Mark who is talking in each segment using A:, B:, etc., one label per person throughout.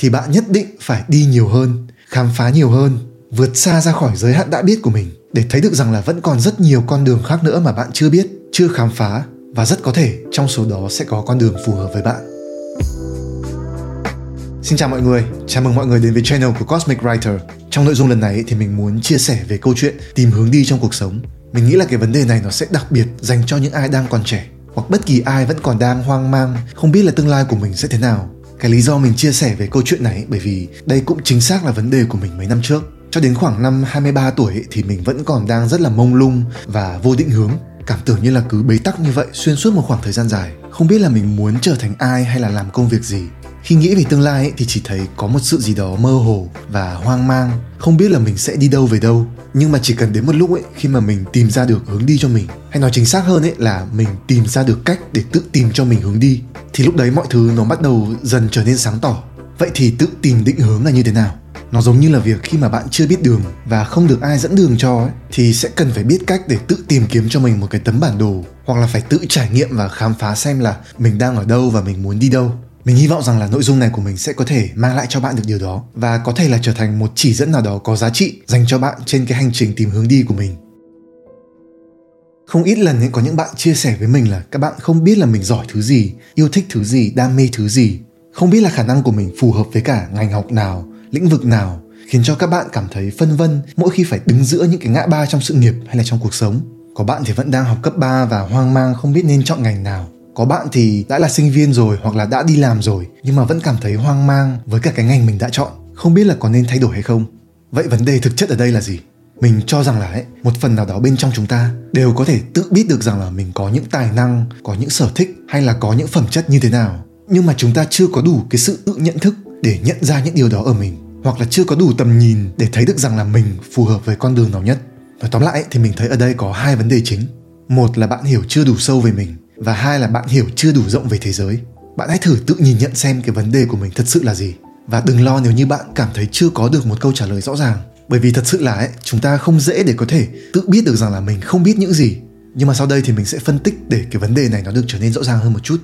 A: thì bạn nhất định phải đi nhiều hơn khám phá nhiều hơn vượt xa ra khỏi giới hạn đã biết của mình để thấy được rằng là vẫn còn rất nhiều con đường khác nữa mà bạn chưa biết chưa khám phá và rất có thể trong số đó sẽ có con đường phù hợp với bạn Xin chào mọi người, chào mừng mọi người đến với channel của Cosmic Writer. Trong nội dung lần này thì mình muốn chia sẻ về câu chuyện tìm hướng đi trong cuộc sống. Mình nghĩ là cái vấn đề này nó sẽ đặc biệt dành cho những ai đang còn trẻ hoặc bất kỳ ai vẫn còn đang hoang mang, không biết là tương lai của mình sẽ thế nào. Cái lý do mình chia sẻ về câu chuyện này bởi vì đây cũng chính xác là vấn đề của mình mấy năm trước. Cho đến khoảng năm 23 tuổi thì mình vẫn còn đang rất là mông lung và vô định hướng. Cảm tưởng như là cứ bế tắc như vậy xuyên suốt một khoảng thời gian dài. Không biết là mình muốn trở thành ai hay là làm công việc gì khi nghĩ về tương lai ấy, thì chỉ thấy có một sự gì đó mơ hồ và hoang mang. Không biết là mình sẽ đi đâu về đâu nhưng mà chỉ cần đến một lúc ấy khi mà mình tìm ra được hướng đi cho mình. Hay nói chính xác hơn ấy là mình tìm ra được cách để tự tìm cho mình hướng đi thì lúc đấy mọi thứ nó bắt đầu dần trở nên sáng tỏ. Vậy thì tự tìm định hướng là như thế nào? Nó giống như là việc khi mà bạn chưa biết đường và không được ai dẫn đường cho ấy, thì sẽ cần phải biết cách để tự tìm kiếm cho mình một cái tấm bản đồ hoặc là phải tự trải nghiệm và khám phá xem là mình đang ở đâu và mình muốn đi đâu mình hy vọng rằng là nội dung này của mình sẽ có thể mang lại cho bạn được điều đó và có thể là trở thành một chỉ dẫn nào đó có giá trị dành cho bạn trên cái hành trình tìm hướng đi của mình không ít lần có những bạn chia sẻ với mình là các bạn không biết là mình giỏi thứ gì, yêu thích thứ gì, đam mê thứ gì không biết là khả năng của mình phù hợp với cả ngành học nào, lĩnh vực nào, khiến cho các bạn cảm thấy phân vân mỗi khi phải đứng giữa những cái ngã ba trong sự nghiệp hay là trong cuộc sống. Có bạn thì vẫn đang học cấp 3 và hoang mang, không biết nên chọn ngành nào. Có bạn thì đã là sinh viên rồi hoặc là đã đi làm rồi nhưng mà vẫn cảm thấy hoang mang với cả cái ngành mình đã chọn, không biết là có nên thay đổi hay không. Vậy vấn đề thực chất ở đây là gì? Mình cho rằng là ấy, một phần nào đó bên trong chúng ta đều có thể tự biết được rằng là mình có những tài năng, có những sở thích hay là có những phẩm chất như thế nào. Nhưng mà chúng ta chưa có đủ cái sự tự nhận thức để nhận ra những điều đó ở mình hoặc là chưa có đủ tầm nhìn để thấy được rằng là mình phù hợp với con đường nào nhất nói tóm lại thì mình thấy ở đây có hai vấn đề chính một là bạn hiểu chưa đủ sâu về mình và hai là bạn hiểu chưa đủ rộng về thế giới. Bạn hãy thử tự nhìn nhận xem cái vấn đề của mình thật sự là gì. Và đừng lo nếu như bạn cảm thấy chưa có được một câu trả lời rõ ràng. Bởi vì thật sự là ấy, chúng ta không dễ để có thể tự biết được rằng là mình không biết những gì. Nhưng mà sau đây thì mình sẽ phân tích để cái vấn đề này nó được trở nên rõ ràng hơn một chút.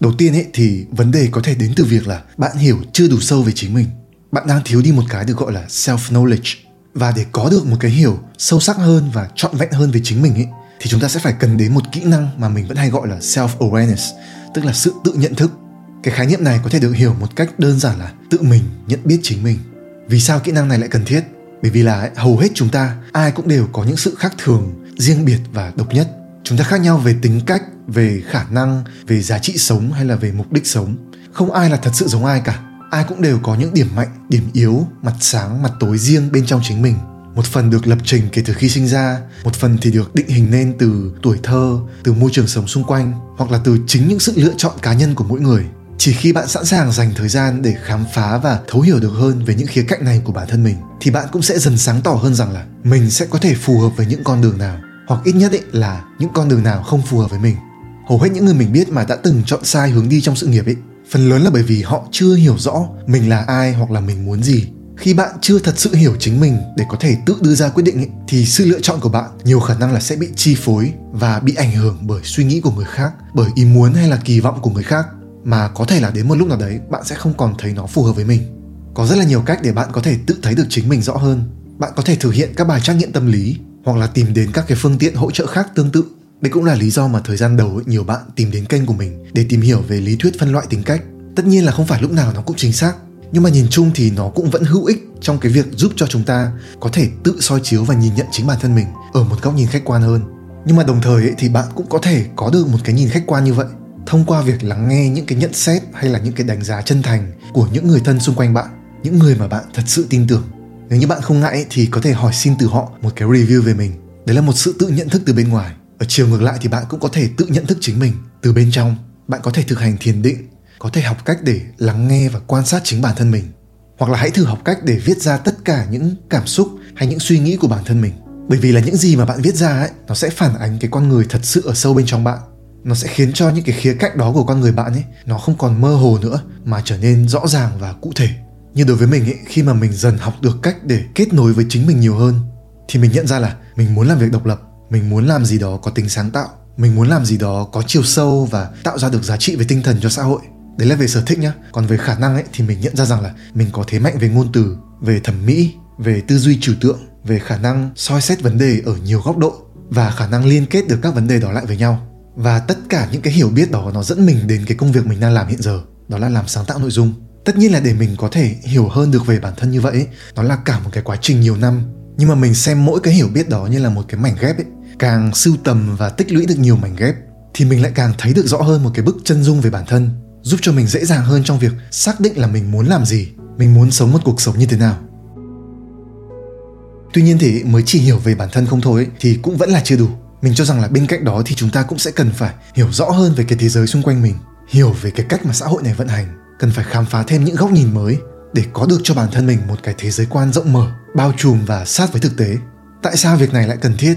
A: Đầu tiên ấy thì vấn đề có thể đến từ việc là bạn hiểu chưa đủ sâu về chính mình. Bạn đang thiếu đi một cái được gọi là self knowledge và để có được một cái hiểu sâu sắc hơn và trọn vẹn hơn về chính mình ấy thì chúng ta sẽ phải cần đến một kỹ năng mà mình vẫn hay gọi là self awareness tức là sự tự nhận thức. Cái khái niệm này có thể được hiểu một cách đơn giản là tự mình nhận biết chính mình. Vì sao kỹ năng này lại cần thiết? Bởi vì là hầu hết chúng ta, ai cũng đều có những sự khác thường, riêng biệt và độc nhất. Chúng ta khác nhau về tính cách, về khả năng, về giá trị sống hay là về mục đích sống. Không ai là thật sự giống ai cả. Ai cũng đều có những điểm mạnh, điểm yếu, mặt sáng, mặt tối riêng bên trong chính mình một phần được lập trình kể từ khi sinh ra, một phần thì được định hình nên từ tuổi thơ, từ môi trường sống xung quanh, hoặc là từ chính những sự lựa chọn cá nhân của mỗi người. Chỉ khi bạn sẵn sàng dành thời gian để khám phá và thấu hiểu được hơn về những khía cạnh này của bản thân mình, thì bạn cũng sẽ dần sáng tỏ hơn rằng là mình sẽ có thể phù hợp với những con đường nào, hoặc ít nhất ấy là những con đường nào không phù hợp với mình. Hầu hết những người mình biết mà đã từng chọn sai hướng đi trong sự nghiệp ấy, phần lớn là bởi vì họ chưa hiểu rõ mình là ai hoặc là mình muốn gì khi bạn chưa thật sự hiểu chính mình để có thể tự đưa ra quyết định ấy, thì sự lựa chọn của bạn nhiều khả năng là sẽ bị chi phối và bị ảnh hưởng bởi suy nghĩ của người khác bởi ý muốn hay là kỳ vọng của người khác. Mà có thể là đến một lúc nào đấy bạn sẽ không còn thấy nó phù hợp với mình. Có rất là nhiều cách để bạn có thể tự thấy được chính mình rõ hơn. Bạn có thể thực hiện các bài trắc nghiệm tâm lý hoặc là tìm đến các cái phương tiện hỗ trợ khác tương tự. Đây cũng là lý do mà thời gian đầu ấy, nhiều bạn tìm đến kênh của mình để tìm hiểu về lý thuyết phân loại tính cách. Tất nhiên là không phải lúc nào nó cũng chính xác nhưng mà nhìn chung thì nó cũng vẫn hữu ích trong cái việc giúp cho chúng ta có thể tự soi chiếu và nhìn nhận chính bản thân mình ở một góc nhìn khách quan hơn. Nhưng mà đồng thời ấy, thì bạn cũng có thể có được một cái nhìn khách quan như vậy. Thông qua việc lắng nghe những cái nhận xét hay là những cái đánh giá chân thành của những người thân xung quanh bạn những người mà bạn thật sự tin tưởng. Nếu như bạn không ngại thì có thể hỏi xin từ họ một cái review về mình. Đấy là một sự tự nhận thức từ bên ngoài. Ở chiều ngược lại thì bạn cũng có thể tự nhận thức chính mình từ bên trong. Bạn có thể thực hành thiền định có thể học cách để lắng nghe và quan sát chính bản thân mình. Hoặc là hãy thử học cách để viết ra tất cả những cảm xúc hay những suy nghĩ của bản thân mình. Bởi vì là những gì mà bạn viết ra ấy, nó sẽ phản ánh cái con người thật sự ở sâu bên trong bạn. Nó sẽ khiến cho những cái khía cạnh đó của con người bạn ấy, nó không còn mơ hồ nữa mà trở nên rõ ràng và cụ thể. Như đối với mình ấy, khi mà mình dần học được cách để kết nối với chính mình nhiều hơn, thì mình nhận ra là mình muốn làm việc độc lập, mình muốn làm gì đó có tính sáng tạo, mình muốn làm gì đó có chiều sâu và tạo ra được giá trị về tinh thần cho xã hội đấy là về sở thích nhá. Còn về khả năng ấy thì mình nhận ra rằng là mình có thế mạnh về ngôn từ, về thẩm mỹ, về tư duy trừu tượng, về khả năng soi xét vấn đề ở nhiều góc độ và khả năng liên kết được các vấn đề đó lại với nhau. Và tất cả những cái hiểu biết đó nó dẫn mình đến cái công việc mình đang làm hiện giờ, đó là làm sáng tạo nội dung. Tất nhiên là để mình có thể hiểu hơn được về bản thân như vậy nó là cả một cái quá trình nhiều năm. Nhưng mà mình xem mỗi cái hiểu biết đó như là một cái mảnh ghép ấy, càng sưu tầm và tích lũy được nhiều mảnh ghép thì mình lại càng thấy được rõ hơn một cái bức chân dung về bản thân giúp cho mình dễ dàng hơn trong việc xác định là mình muốn làm gì mình muốn sống một cuộc sống như thế nào. Tuy nhiên thì mới chỉ hiểu về bản thân không thôi ấy, thì cũng vẫn là chưa đủ. Mình cho rằng là bên cạnh đó thì chúng ta cũng sẽ cần phải hiểu rõ hơn về cái thế giới xung quanh mình hiểu về cái cách mà xã hội này vận hành cần phải khám phá thêm những góc nhìn mới để có được cho bản thân mình một cái thế giới quan rộng mở bao trùm và sát với thực tế. Tại sao việc này lại cần thiết?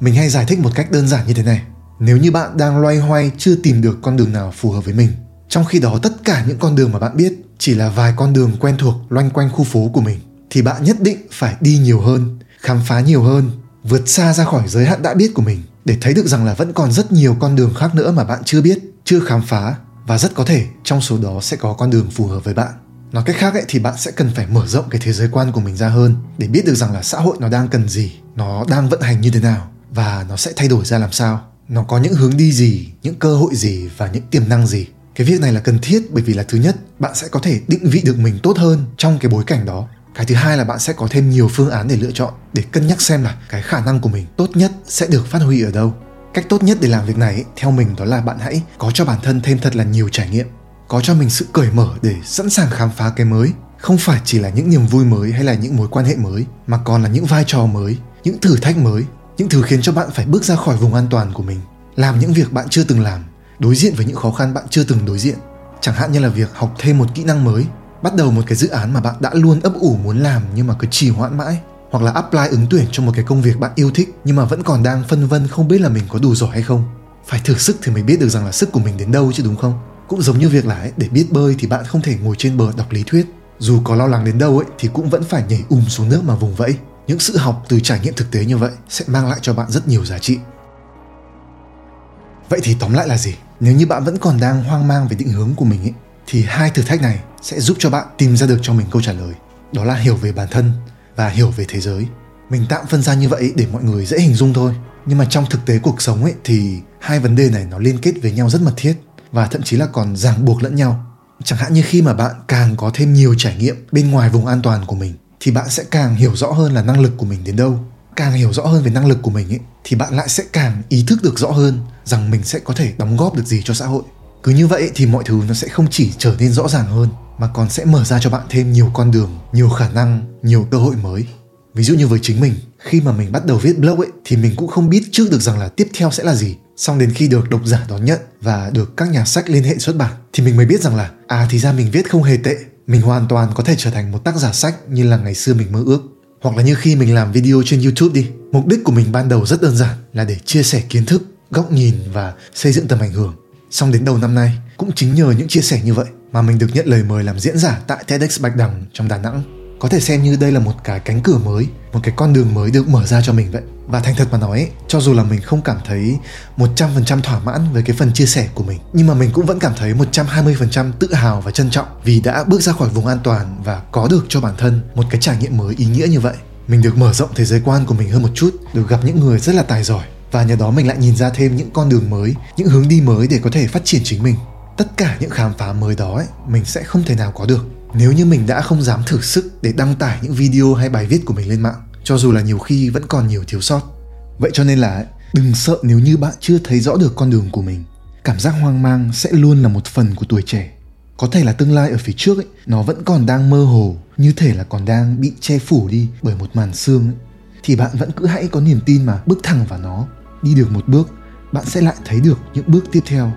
A: Mình hay giải thích một cách đơn giản như thế này. Nếu như bạn đang loay hoay chưa tìm được con đường nào phù hợp với mình trong khi đó tất cả những con đường mà bạn biết chỉ là vài con đường quen thuộc loanh quanh khu phố của mình thì bạn nhất định phải đi nhiều hơn khám phá nhiều hơn vượt xa ra khỏi giới hạn đã biết của mình để thấy được rằng là vẫn còn rất nhiều con đường khác nữa mà bạn chưa biết chưa khám phá và rất có thể trong số đó sẽ có con đường phù hợp với bạn. Nói cách khác ấy, thì bạn sẽ cần phải mở rộng cái thế giới quan của mình ra hơn để biết được rằng là xã hội nó đang cần gì nó đang vận hành như thế nào và nó sẽ thay đổi ra làm sao. Nó có những hướng đi gì những cơ hội gì và những tiềm năng gì cái việc này là cần thiết bởi vì là thứ nhất, bạn sẽ có thể định vị được mình tốt hơn trong cái bối cảnh đó. Cái thứ hai là bạn sẽ có thêm nhiều phương án để lựa chọn, để cân nhắc xem là cái khả năng của mình tốt nhất sẽ được phát huy ở đâu. Cách tốt nhất để làm việc này, theo mình, đó là bạn hãy có cho bản thân thêm thật là nhiều trải nghiệm, có cho mình sự cởi mở để sẵn sàng khám phá cái mới. Không phải chỉ là những niềm vui mới hay là những mối quan hệ mới, mà còn là những vai trò mới, những thử thách mới, những thứ khiến cho bạn phải bước ra khỏi vùng an toàn của mình, làm những việc bạn chưa từng làm đối diện với những khó khăn bạn chưa từng đối diện chẳng hạn như là việc học thêm một kỹ năng mới bắt đầu một cái dự án mà bạn đã luôn ấp ủ muốn làm nhưng mà cứ trì hoãn mãi hoặc là apply ứng tuyển cho một cái công việc bạn yêu thích nhưng mà vẫn còn đang phân vân không biết là mình có đủ giỏi hay không. Phải thử sức thì mới biết được rằng là sức của mình đến đâu chứ đúng không? Cũng giống như việc là ấy, để biết bơi thì bạn không thể ngồi trên bờ đọc lý thuyết. Dù có lo lắng đến đâu ấy thì cũng vẫn phải nhảy ùm xuống nước mà vùng vẫy. Những sự học từ trải nghiệm thực tế như vậy sẽ mang lại cho bạn rất nhiều giá trị. Vậy thì tóm lại là gì? Nếu như bạn vẫn còn đang hoang mang về định hướng của mình ấy thì hai thử thách này sẽ giúp cho bạn tìm ra được cho mình câu trả lời. Đó là hiểu về bản thân và hiểu về thế giới. Mình tạm phân ra như vậy để mọi người dễ hình dung thôi. Nhưng mà trong thực tế cuộc sống ấy, thì hai vấn đề này nó liên kết với nhau rất mật thiết và thậm chí là còn ràng buộc lẫn nhau. Chẳng hạn như khi mà bạn càng có thêm nhiều trải nghiệm bên ngoài vùng an toàn của mình, thì bạn sẽ càng hiểu rõ hơn là năng lực của mình đến đâu càng hiểu rõ hơn về năng lực của mình ấy, thì bạn lại sẽ càng ý thức được rõ hơn rằng mình sẽ có thể đóng góp được gì cho xã hội. Cứ như vậy thì mọi thứ nó sẽ không chỉ trở nên rõ ràng hơn, mà còn sẽ mở ra cho bạn thêm nhiều con đường, nhiều khả năng, nhiều cơ hội mới. Ví dụ như với chính mình, khi mà mình bắt đầu viết blog ấy, thì mình cũng không biết trước được rằng là tiếp theo sẽ là gì. Xong đến khi được độc giả đón nhận và được các nhà sách liên hệ xuất bản, thì mình mới biết rằng là à thì ra mình viết không hề tệ. Mình hoàn toàn có thể trở thành một tác giả sách như là ngày xưa mình mơ ước hoặc là như khi mình làm video trên youtube đi mục đích của mình ban đầu rất đơn giản là để chia sẻ kiến thức góc nhìn và xây dựng tầm ảnh hưởng xong đến đầu năm nay cũng chính nhờ những chia sẻ như vậy mà mình được nhận lời mời làm diễn giả tại TEDx Bạch Đằng trong Đà Nẵng. Có thể xem như đây là một cái cánh cửa mới, một cái con đường mới được mở ra cho mình vậy. Và thành thật mà nói, cho dù là mình không cảm thấy 100% thỏa mãn với cái phần chia sẻ của mình, nhưng mà mình cũng vẫn cảm thấy 120% tự hào và trân trọng vì đã bước ra khỏi vùng an toàn và có được cho bản thân một cái trải nghiệm mới ý nghĩa như vậy. Mình được mở rộng thế giới quan của mình hơn một chút, được gặp những người rất là tài giỏi và nhờ đó mình lại nhìn ra thêm những con đường mới, những hướng đi mới để có thể phát triển chính mình tất cả những khám phá mới đó ấy, mình sẽ không thể nào có được nếu như mình đã không dám thử sức để đăng tải những video hay bài viết của mình lên mạng cho dù là nhiều khi vẫn còn nhiều thiếu sót. Vậy cho nên là đừng sợ nếu như bạn chưa thấy rõ được con đường của mình. Cảm giác hoang mang sẽ luôn là một phần của tuổi trẻ. Có thể là tương lai ở phía trước ấy, nó vẫn còn đang mơ hồ như thể là còn đang bị che phủ đi bởi một màn sương ấy. thì bạn vẫn cứ hãy có niềm tin mà bước thẳng vào nó. Đi được một bước bạn sẽ lại thấy được những bước tiếp theo.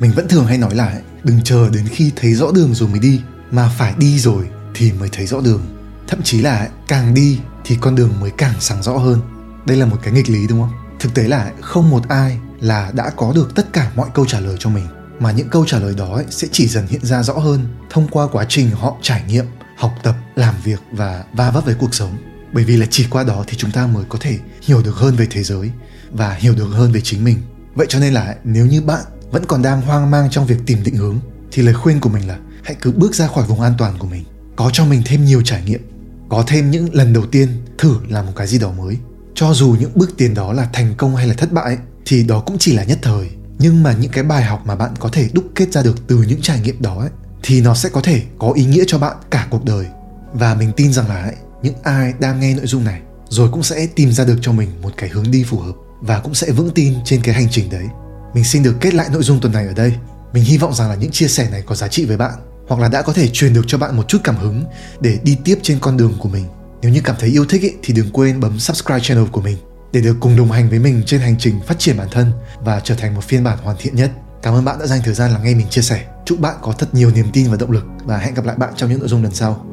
A: Mình vẫn thường hay nói là đừng chờ đến khi thấy rõ đường rồi mới đi mà phải đi rồi thì mới thấy rõ đường thậm chí là càng đi thì con đường mới càng sáng rõ hơn. Đây là một cái nghịch lý, đúng không? Thực tế là không một ai là đã có được tất cả mọi câu trả lời cho mình. Mà những câu trả lời đó sẽ chỉ dần hiện ra rõ hơn thông qua quá trình họ trải nghiệm, học tập, làm việc và va vấp với cuộc sống. Bởi vì là chỉ qua đó thì chúng ta mới có thể hiểu được hơn về thế giới và hiểu được hơn về chính mình. Vậy cho nên là nếu như bạn vẫn còn đang hoang mang trong việc tìm định hướng, thì lời khuyên của mình là hãy cứ bước ra khỏi vùng an toàn của mình. Có cho mình thêm nhiều trải nghiệm có thêm những lần đầu tiên thử làm một cái gì đó mới. Cho dù những bước tiến đó là thành công hay là thất bại thì đó cũng chỉ là nhất thời. Nhưng mà những cái bài học mà bạn có thể đúc kết ra được từ những trải nghiệm đó ấy, thì nó sẽ có thể có ý nghĩa cho bạn cả cuộc đời. Và mình tin rằng là ấy, những ai đang nghe nội dung này rồi cũng sẽ tìm ra được cho mình một cái hướng đi phù hợp và cũng sẽ vững tin trên cái hành trình đấy. Mình xin được kết lại nội dung tuần này ở đây. Mình hy vọng rằng là những chia sẻ này có giá trị với bạn hoặc là đã có thể truyền được cho bạn một chút cảm hứng để đi tiếp trên con đường của mình nếu như cảm thấy yêu thích ý, thì đừng quên bấm subscribe channel của mình để được cùng đồng hành với mình trên hành trình phát triển bản thân và trở thành một phiên bản hoàn thiện nhất. Cảm ơn bạn đã dành thời gian lắng nghe mình chia sẻ. Chúc bạn có thật nhiều niềm tin và động lực và hẹn gặp lại bạn trong những nội dung lần sau.